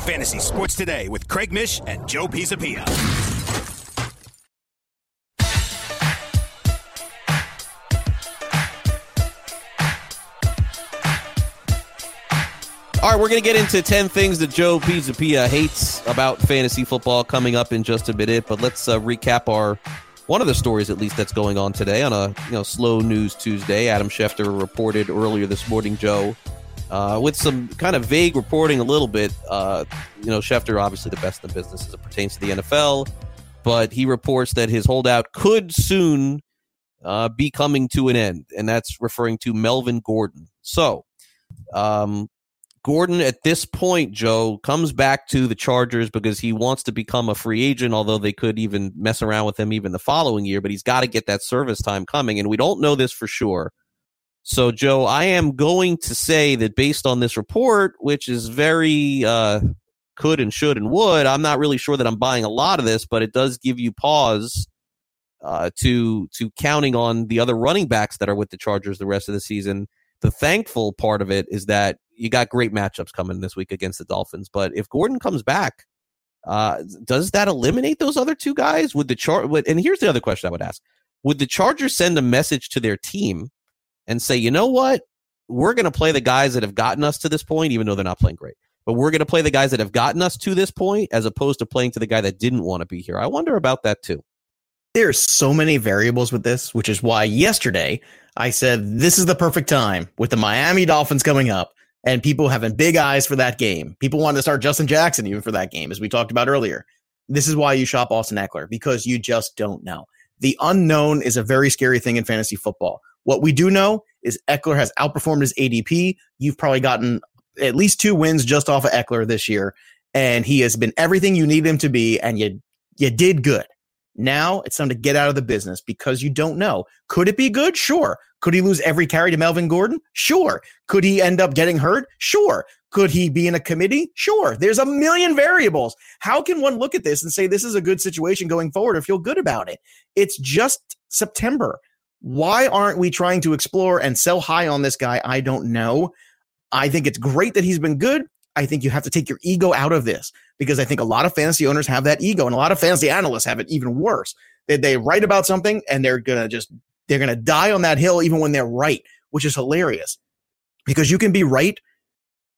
Fantasy Sports Today with Craig Mish and Joe Pisapia. All right, we're going to get into 10 things that Joe Pisapia hates about fantasy football coming up in just a minute, but let's uh, recap our one of the stories at least that's going on today on a you know slow news Tuesday. Adam Schefter reported earlier this morning, Joe, uh, with some kind of vague reporting a little bit. Uh, you know, Schefter obviously the best in the business as it pertains to the NFL, but he reports that his holdout could soon uh, be coming to an end, and that's referring to Melvin Gordon. So, um, Gordon at this point, Joe, comes back to the Chargers because he wants to become a free agent, although they could even mess around with him even the following year, but he's got to get that service time coming, and we don't know this for sure. So, Joe, I am going to say that based on this report, which is very uh, could and should and would, I'm not really sure that I'm buying a lot of this, but it does give you pause uh, to to counting on the other running backs that are with the Chargers the rest of the season. The thankful part of it is that you got great matchups coming this week against the Dolphins. But if Gordon comes back, uh, does that eliminate those other two guys? Would the char? And here's the other question I would ask: Would the Chargers send a message to their team and say, you know what, we're going to play the guys that have gotten us to this point, even though they're not playing great, but we're going to play the guys that have gotten us to this point, as opposed to playing to the guy that didn't want to be here. I wonder about that too. There's so many variables with this, which is why yesterday I said this is the perfect time with the Miami Dolphins coming up and people having big eyes for that game. People wanted to start Justin Jackson even for that game, as we talked about earlier. This is why you shop Austin Ekeler because you just don't know. The unknown is a very scary thing in fantasy football. What we do know is Ekeler has outperformed his ADP. You've probably gotten at least two wins just off of Ekeler this year, and he has been everything you need him to be, and you you did good. Now it's time to get out of the business because you don't know. Could it be good? Sure. Could he lose every carry to Melvin Gordon? Sure. Could he end up getting hurt? Sure. Could he be in a committee? Sure. There's a million variables. How can one look at this and say this is a good situation going forward or feel good about it? It's just September. Why aren't we trying to explore and sell high on this guy? I don't know. I think it's great that he's been good. I think you have to take your ego out of this because I think a lot of fantasy owners have that ego and a lot of fantasy analysts have it even worse. They, they write about something and they're going to just, they're going to die on that hill even when they're right, which is hilarious because you can be right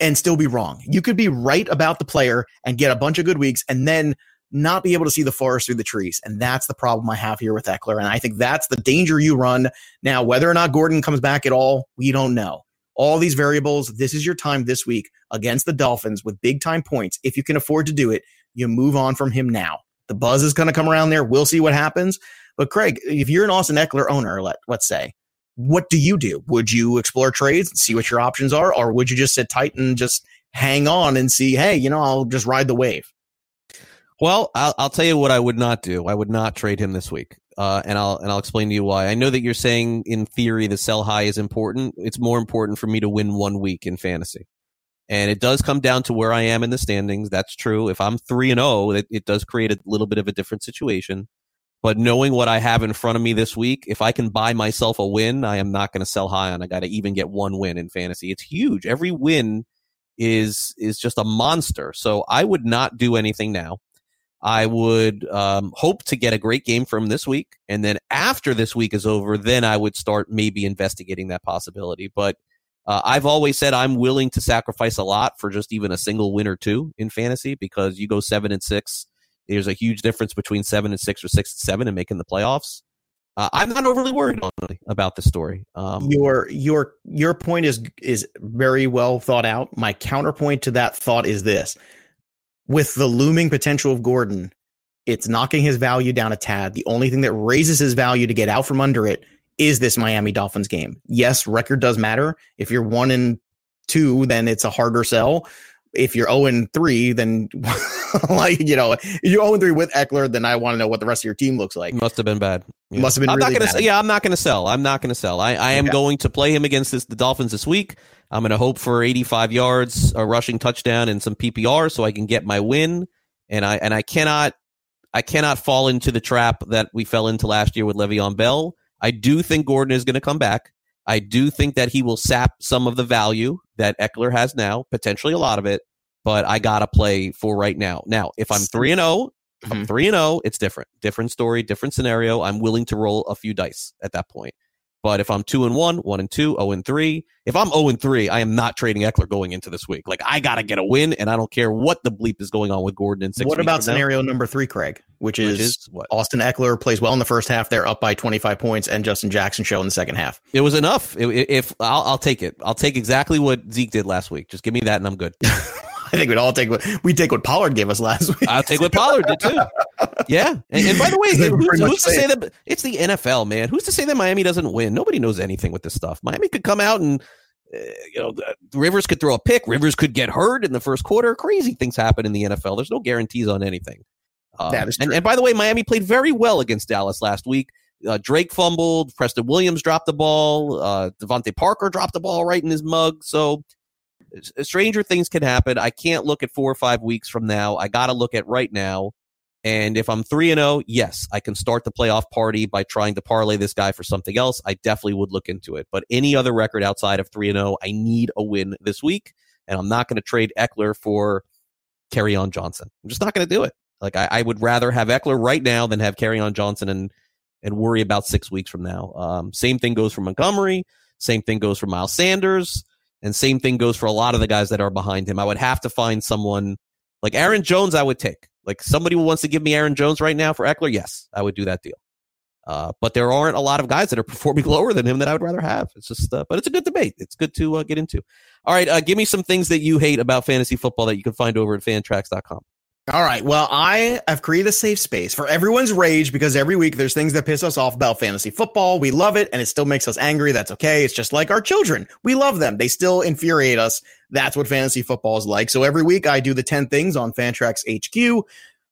and still be wrong. You could be right about the player and get a bunch of good weeks and then not be able to see the forest through the trees. And that's the problem I have here with Ekeler. And I think that's the danger you run. Now, whether or not Gordon comes back at all, we don't know all these variables. This is your time this week against the Dolphins with big time points. If you can afford to do it, you move on from him now. The buzz is going to come around there. We'll see what happens. But Craig, if you're an Austin Ekeler owner, let, let's say, what do you do? Would you explore trades and see what your options are? Or would you just sit tight and just hang on and see, hey, you know, I'll just ride the wave? Well, I'll, I'll tell you what I would not do. I would not trade him this week uh, and I'll and I'll explain to you why. I know that you're saying in theory the sell high is important. It's more important for me to win one week in fantasy, and it does come down to where I am in the standings. That's true. If I'm three and zero, oh, it, it does create a little bit of a different situation. But knowing what I have in front of me this week, if I can buy myself a win, I am not going to sell high on. I got to even get one win in fantasy. It's huge. Every win is is just a monster. So I would not do anything now. I would um, hope to get a great game from this week. And then after this week is over, then I would start maybe investigating that possibility. But uh, I've always said I'm willing to sacrifice a lot for just even a single win or two in fantasy because you go seven and six. There's a huge difference between seven and six or six and seven and making the playoffs. Uh, I'm not overly worried about the story. Um, your your your point is is very well thought out. My counterpoint to that thought is this: with the looming potential of Gordon, it's knocking his value down a tad. The only thing that raises his value to get out from under it is this Miami Dolphins game. Yes, record does matter. If you're one and two, then it's a harder sell. If you're 0 and 3, then like, you know, if you're 0 and 3 with Ekeler, then I want to know what the rest of your team looks like. Must have been bad. Yeah. Must have been I'm really not gonna bad. Yeah, I'm not going to sell. I'm not going to sell. I, I am Okay. going to play him against this, the Dolphins this week. I'm going to hope for 85 yards, a rushing touchdown, and some PPR so I can get my win. And I and I cannot I cannot fall into the trap that we fell into last year with Le'Veon Bell. I do think Gordon is going to come back. I do think that he will sap some of the value that Ekeler has now, potentially a lot of it. But I gotta play for right now. Now, if I'm three and zero, if Mm-hmm. I'm three and zero, it's different, different story, different scenario. I'm willing to roll a few dice at that point. But if I'm two and one, one and two, zero and three, if I'm zero and three, I am not trading Ekeler going into this week. Like I gotta get a win, and I don't care what the bleep is going on with Gordon and six. What about from now. scenario number three, Craig? Which is, Which is what? Austin Ekeler plays well in the first half. They're up by 25 points, and Justin Jackson show in the second half. It was enough. If, if I'll, I'll take it, I'll take exactly what Zeke did last week. Just give me that, and I'm good. I think we'd all take what we take what Pollard gave us last week. I'll take what Pollard did too. Yeah, and, and by the way, who's, who's to say that it's the NFL, man? Who's to say that Miami doesn't win? Nobody knows anything with this stuff. Miami could come out and uh, you know the- Rivers could throw a pick. Rivers could get hurt in the first quarter. Crazy things happen in the NFL. There's no guarantees on anything. Um, That is and, true. and by the way, Miami played very well against Dallas last week. Uh, Drake fumbled. Preston Williams dropped the ball. Uh, DeVante Parker dropped the ball right in his mug. So stranger things can happen. I can't look at four or five weeks from now. I got to look at right now. And if I'm three and zero, yes, I can start the playoff party by trying to parlay this guy for something else. I definitely would look into it. But any other record outside of three and zero, I need a win this week, and I'm not going to trade Ekeler for Kerryon Johnson. I'm just not going to do it. Like I, I would rather have Ekeler right now than have Kerryon Johnson and and worry about six weeks from now. Um, same thing goes for Montgomery. Same thing goes for Miles Sanders. And same thing goes for a lot of the guys that are behind him. I would have to find someone like Aaron Jones. I would take like somebody who wants to give me Aaron Jones right now for Ekeler. Yes, I would do that deal. Uh, but there aren't a lot of guys that are performing lower than him that I would rather have. It's just, uh, but it's a good debate. It's good to uh, get into. All right, uh, give me some things that you hate about fantasy football that you can find over at fantrax.com. All right. Well, I have created a safe space for everyone's rage because every week there's things that piss us off about fantasy football. We love it and it still makes us angry. That's okay. It's just like our children. We love them. They still infuriate us. That's what fantasy football is like. So every week I do the 10 things on Fantrax HQ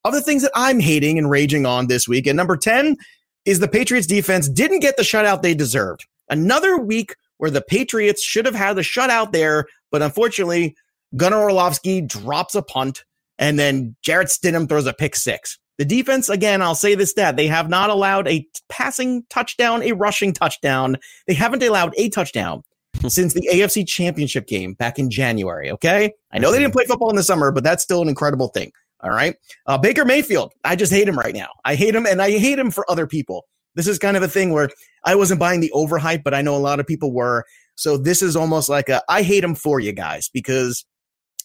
of the things that I'm hating and raging on this week. And number 10 is the Patriots defense didn't get the shutout they deserved. Another week where the Patriots should have had the shutout there, but unfortunately, Gunner Olszewski drops a punt and then Jarrett Stidham throws a pick six. The defense, again, I'll say this stat, they have not allowed a passing touchdown, a rushing touchdown. They haven't allowed a touchdown since the AFC championship game back in January. Okay. I know they didn't play football in the summer, but that's still an incredible thing. All right. Uh, Baker Mayfield, I just hate him right now. I hate him and I hate him for other people. This is kind of a thing where I wasn't buying the overhype, but I know a lot of people were. So this is almost like a I hate him for you guys because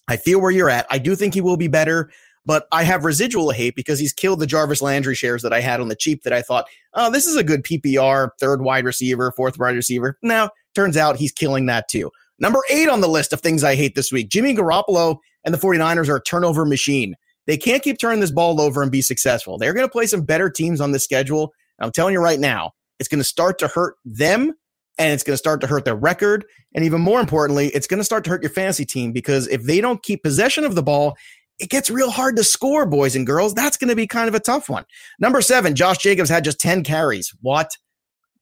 I feel where you're at. I do think he will be better, but I have residual hate because he's killed the Jarvis Landry shares that I had on the cheap that I thought, oh, this is a good PPR, third wide receiver, fourth wide receiver. Now, turns out he's killing that too. Number eight on the list of things I hate this week Jimmy Garoppolo and the 49ers are a turnover machine. They can't keep turning this ball over and be successful. They're going to play some better teams on the schedule. I'm telling you right now, it's going to start to hurt them and it's going to start to hurt their record. And even more importantly, it's going to start to hurt your fantasy team because if they don't keep possession of the ball, it gets real hard to score, boys and girls. That's going to be kind of a tough one. Number seven, Josh Jacobs had just 10 carries. What?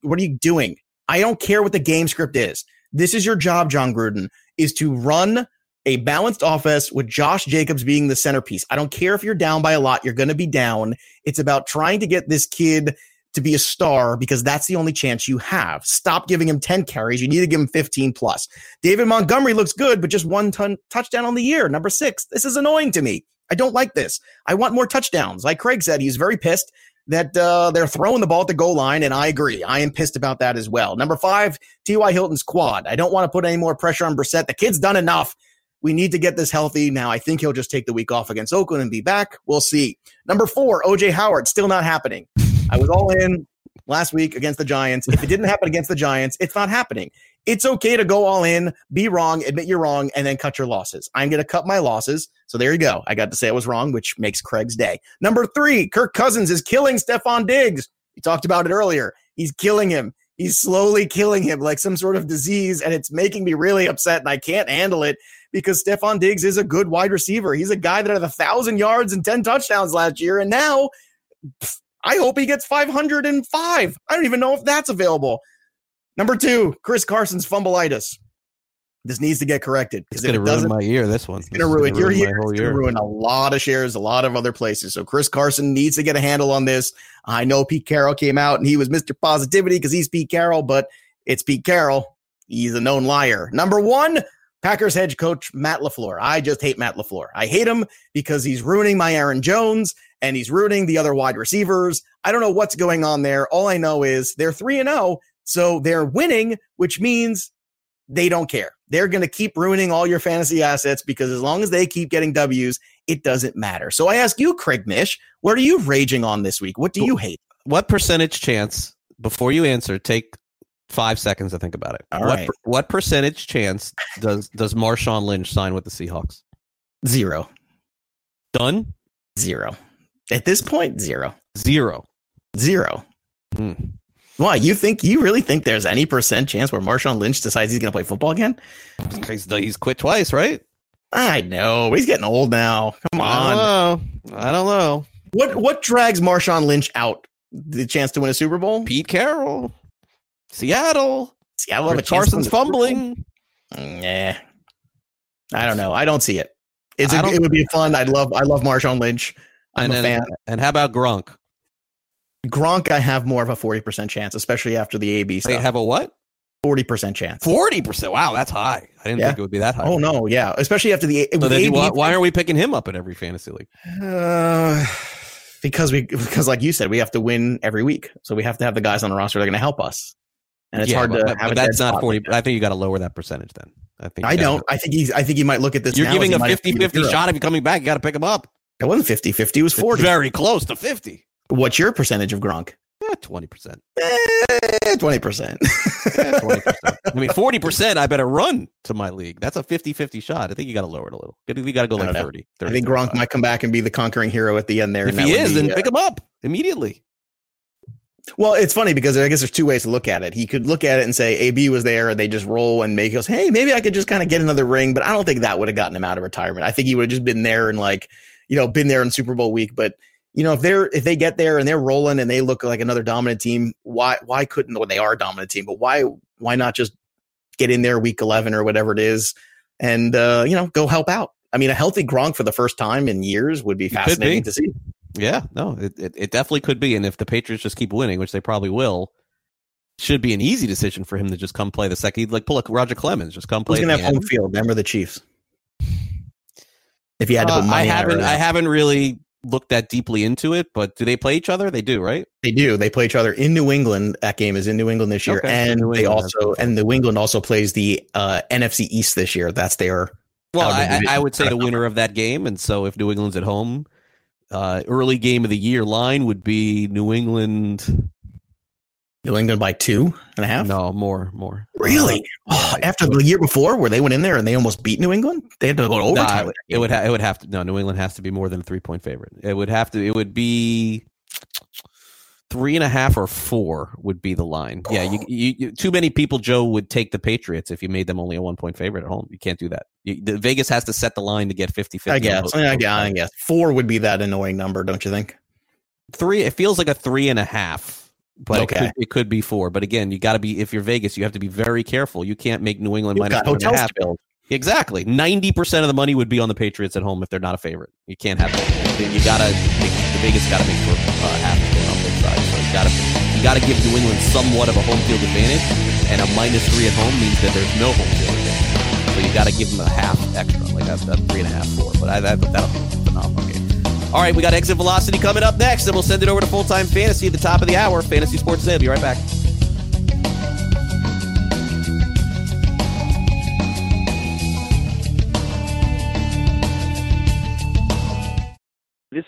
What are you doing? I don't care what the game script is. This is your job, Jon Gruden, is to run a balanced offense with Josh Jacobs being the centerpiece. I don't care if you're down by a lot, you're going to be down. It's about trying to get this kid to be a star because that's the only chance you have. Stop giving him 10 carries. You need to give him 15 plus. David Montgomery looks good, but just one ton touchdown on the year. Number six. This is annoying to me. I don't like this. I want more touchdowns. Like Craig said, he's very pissed that uh, they're throwing the ball at the goal line, and I agree. I am pissed about that as well. Number five, T.Y. Hilton's quad. I don't want to put any more pressure on Brissett. The kid's done enough. We need to get this healthy. Now, I think he'll just take the week off against Oakland and be back. We'll see. Number four, OJ Howard, still not happening. I was all in last week against the Giants. If it didn't happen against the Giants, it's not happening. It's okay to go all in, be wrong, admit you're wrong, and then cut your losses. I'm going to cut my losses. So there you go. I got to say I was wrong, which makes Craig's day. Number three, Kirk Cousins is killing Stefon Diggs. We talked about it earlier. He's killing him. He's slowly killing him like some sort of disease, and it's making me really upset, and I can't handle it because Stefon Diggs is a good wide receiver. He's a guy that had a thousand yards and 10 touchdowns last year, and now I hope he gets 505. I don't even know if that's available. Number two, Chris Carson's fumbleitis. This needs to get corrected It's because going it ruin my year. This one's going to ruin your year. It's going to ruin a lot of shares, a lot of other places. So Chris Carson needs to get a handle on this. I know Pete Carroll came out and he was Mr. Positivity because he's Pete Carroll, but it's Pete Carroll. He's a known liar. Number one, Packers head coach Matt LaFleur. I just hate Matt LaFleur. I hate him because he's ruining my Aaron Jones and he's ruining the other wide receivers. I don't know what's going on there. All I know is they're 3 and 0, so they're winning, which means they don't care. They're going to keep ruining all your fantasy assets because as long as they keep getting W's, it doesn't matter. So I ask you, Craig Mish, what are you raging on this week? What do you hate? What percentage chance, before you answer, take five seconds to think about it. All what, right. per- what percentage chance does, does Marshawn Lynch sign with the Seahawks? Zero. Done? Zero. At this point, zero. Zero. Zero. Hmm. Why? You think you really think there's any percent chance where Marshawn Lynch decides he's going to play football again? He's, he's quit twice, right? I know. He's getting old now. Come I on. don't know. I don't know. What what drags Marshawn Lynch out? The chance to win a Super Bowl? Pete Carroll, Seattle. Seattle have a Chris chance to win Carson's the Super Bowl? fumbling. Nah. I don't know. I don't see it. It's I a, it would be fun. I'd love I love Marshawn Lynch. I'm And a fan. and how about Gronk? Gronk, I have more of a 40% chance, especially after the AB They have a what? 40% chance. Forty percent. Wow, that's high. I didn't Yeah. think it would be that high. Oh no, yeah, especially after the So AB, why, why are we picking him up in every fantasy league? Uh, because we because like you said, we have to win every week, so we have to have the guys on the roster that are going to help us, and it's Yeah, hard but, to but- that's not forty. like that. I think you got to lower that percentage then. I think I don't. I think he's. I think he might look at this. You're giving a might have to 50 be 50 zero. shot if you're coming back. You got to pick him up. It wasn't 50 50, it was 40. Very close to 50. What's your percentage of Gronk? 20%. Eh, 20%. 20%. I mean, 40%, I better run to my league. That's a 50 50 shot. I think you got to lower it a little. You got to go like don't know. 30. I think Gronk might come back and be the conquering hero at the end there. If he is, be, then uh, pick him up immediately. Well, it's funny because I guess there's two ways to look at it. He could look at it and say AB was there and they just roll and make He goes, hey, maybe I could just kind of get another ring, but I don't think that would have gotten him out of retirement. I think he would have just been there and like, you know, been there in Super Bowl week. But you know, if they're if they get there and they're rolling and they look like another dominant team, why why couldn't well, they are a dominant team, but why why not just get in there week eleven or whatever it is and uh, you know, go help out? I mean, a healthy Gronk for the first time in years would be fascinating be. to see. Yeah, no, it, it, it definitely could be. And if the Patriots just keep winning, which they probably will, should be an easy decision for him to just come play the second. He'd like pull a Roger Clemens, just come play. He's gonna have the home end. field? Remember the Chiefs. If you had to Uh, put I money on it haven't, I haven't really looked that deeply into it, but do they play each other? They do, right? They do. They play each other in New England. That game is in New England this year, Okay, and New they also and New England also plays the uh, NFC East this year. That's their Well, the I, I- would say the winner of that game, and so if New England's at home, uh, early game of the year line would be New England. New England by two and a half. No, more, more. Really? Uh, After the year before, where they went in there and they almost beat New England, they had to go to overtime. that it would ha- it would have to no New England has to be more than a three point favorite. It would have to it would be three and a half or four would be the line. Yeah, you, you, you too many people Joe would take the Patriots if you made them only a one point favorite at home. You can't do that. You, the, Vegas has to set the line to get 50-50 I guess. I guess. I guess four would be that annoying number, don't you think? three. It feels like a three and a half, but it, could, it could be four. But again, you got to be if you're Vegas, you have to be very careful. You can't make New England You've minus got one and a half. build. Exactly, ninety percent of the money would be on the Patriots at home if they're not a favorite. You can't have you gotta make, the Vegas got to make for uh, half got to you got to give New England somewhat of a home field advantage, and a minus three at home means that there's no home field advantage. So you got to give them a half extra, like a, a three and a half, four. But I, I that'll, Oh, okay. All right, we got exit velocity coming up next, and we'll send it over to full time fantasy at the top of the hour. Fantasy Sports Today. Be right back.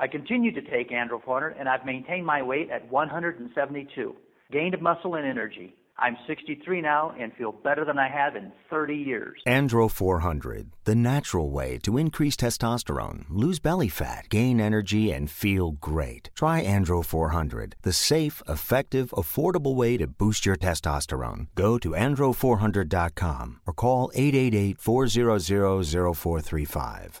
I continue to take Andro 400 and I've maintained my weight at 172. Gained muscle and energy. I'm 63 now and feel better than I have in 30 years. Andro 400, the natural way to increase testosterone, lose belly fat, gain energy, and feel great. Try Andro 400, the safe, effective, affordable way to boost your testosterone. Go to andro400.com or call 888 400 0435.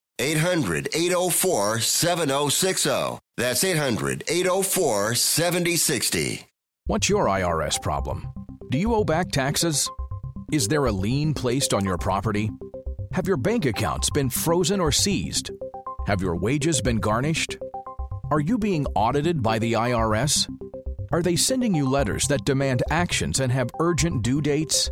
800 804 7060. That's 800 804 7060. What's your IRS problem? Do you owe back taxes? Is there a lien placed on your property? Have your bank accounts been frozen or seized? Have your wages been garnished? Are you being audited by the IRS? Are they sending you letters that demand actions and have urgent due dates?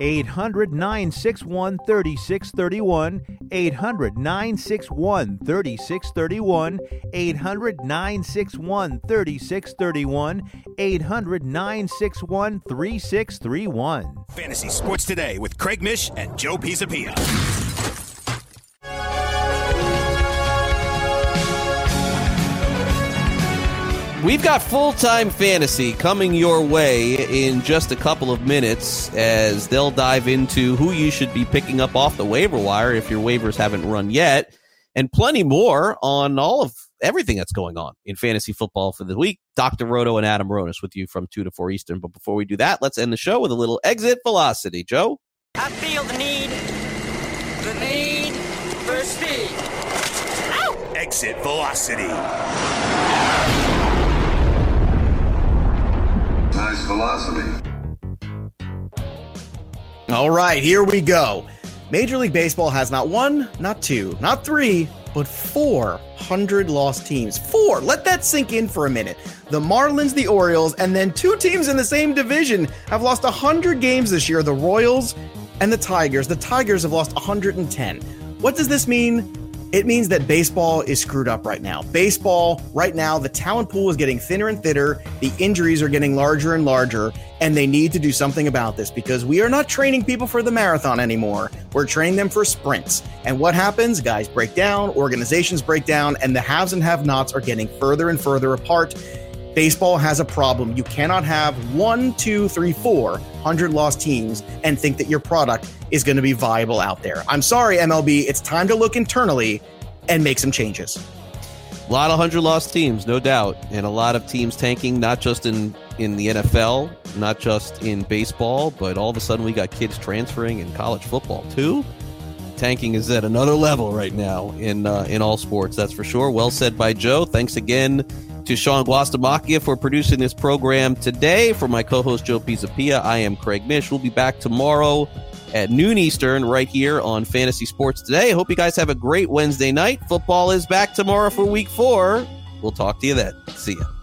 800 961 3631. 800 961 3631. 800 961 3631. 800 961 3631. Fantasy Sports Today with Craig Mish and Joe Pisapia. We've got full time fantasy coming your way in just a couple of minutes as they'll dive into who you should be picking up off the waiver wire if your waivers haven't run yet, and plenty more on all of everything that's going on in fantasy football for the week. Dr. Roto and Adam Ronis with you from 2 to 4 Eastern. But before we do that, let's end the show with a little exit velocity. Joe? I feel the need, the need for speed. Exit velocity. Velocity. All right, here we go. Major League Baseball has not one, not two, not three, but 400 lost teams. Four. Let that sink in for a minute. The Marlins, the Orioles, and then two teams in the same division have lost 100 games this year the Royals and the Tigers. The Tigers have lost 110. What does this mean? It means that baseball is screwed up right now. Baseball, right now, the talent pool is getting thinner and thinner. The injuries are getting larger and larger, and they need to do something about this because we are not training people for the marathon anymore. We're training them for sprints. And what happens? Guys break down, organizations break down, and the haves and have nots are getting further and further apart. Baseball has a problem. You cannot have one, two, three, four hundred lost teams and think that your product is going to be viable out there. I'm sorry, MLB. It's time to look internally and make some changes. A lot of hundred lost teams, no doubt, and a lot of teams tanking, not just in in the NFL, not just in baseball, but all of a sudden we got kids transferring in college football too. Tanking is at another level right now in uh, in all sports, that's for sure. Well said by Joe. Thanks again to Sean Guastamacchia for producing this program today. For my co-host Joe Pisapia, I am Craig Mish. We'll be back tomorrow at noon Eastern right here on Fantasy Sports Today. Hope you guys have a great Wednesday night. Football is back tomorrow for week four. We'll talk to you then. See ya.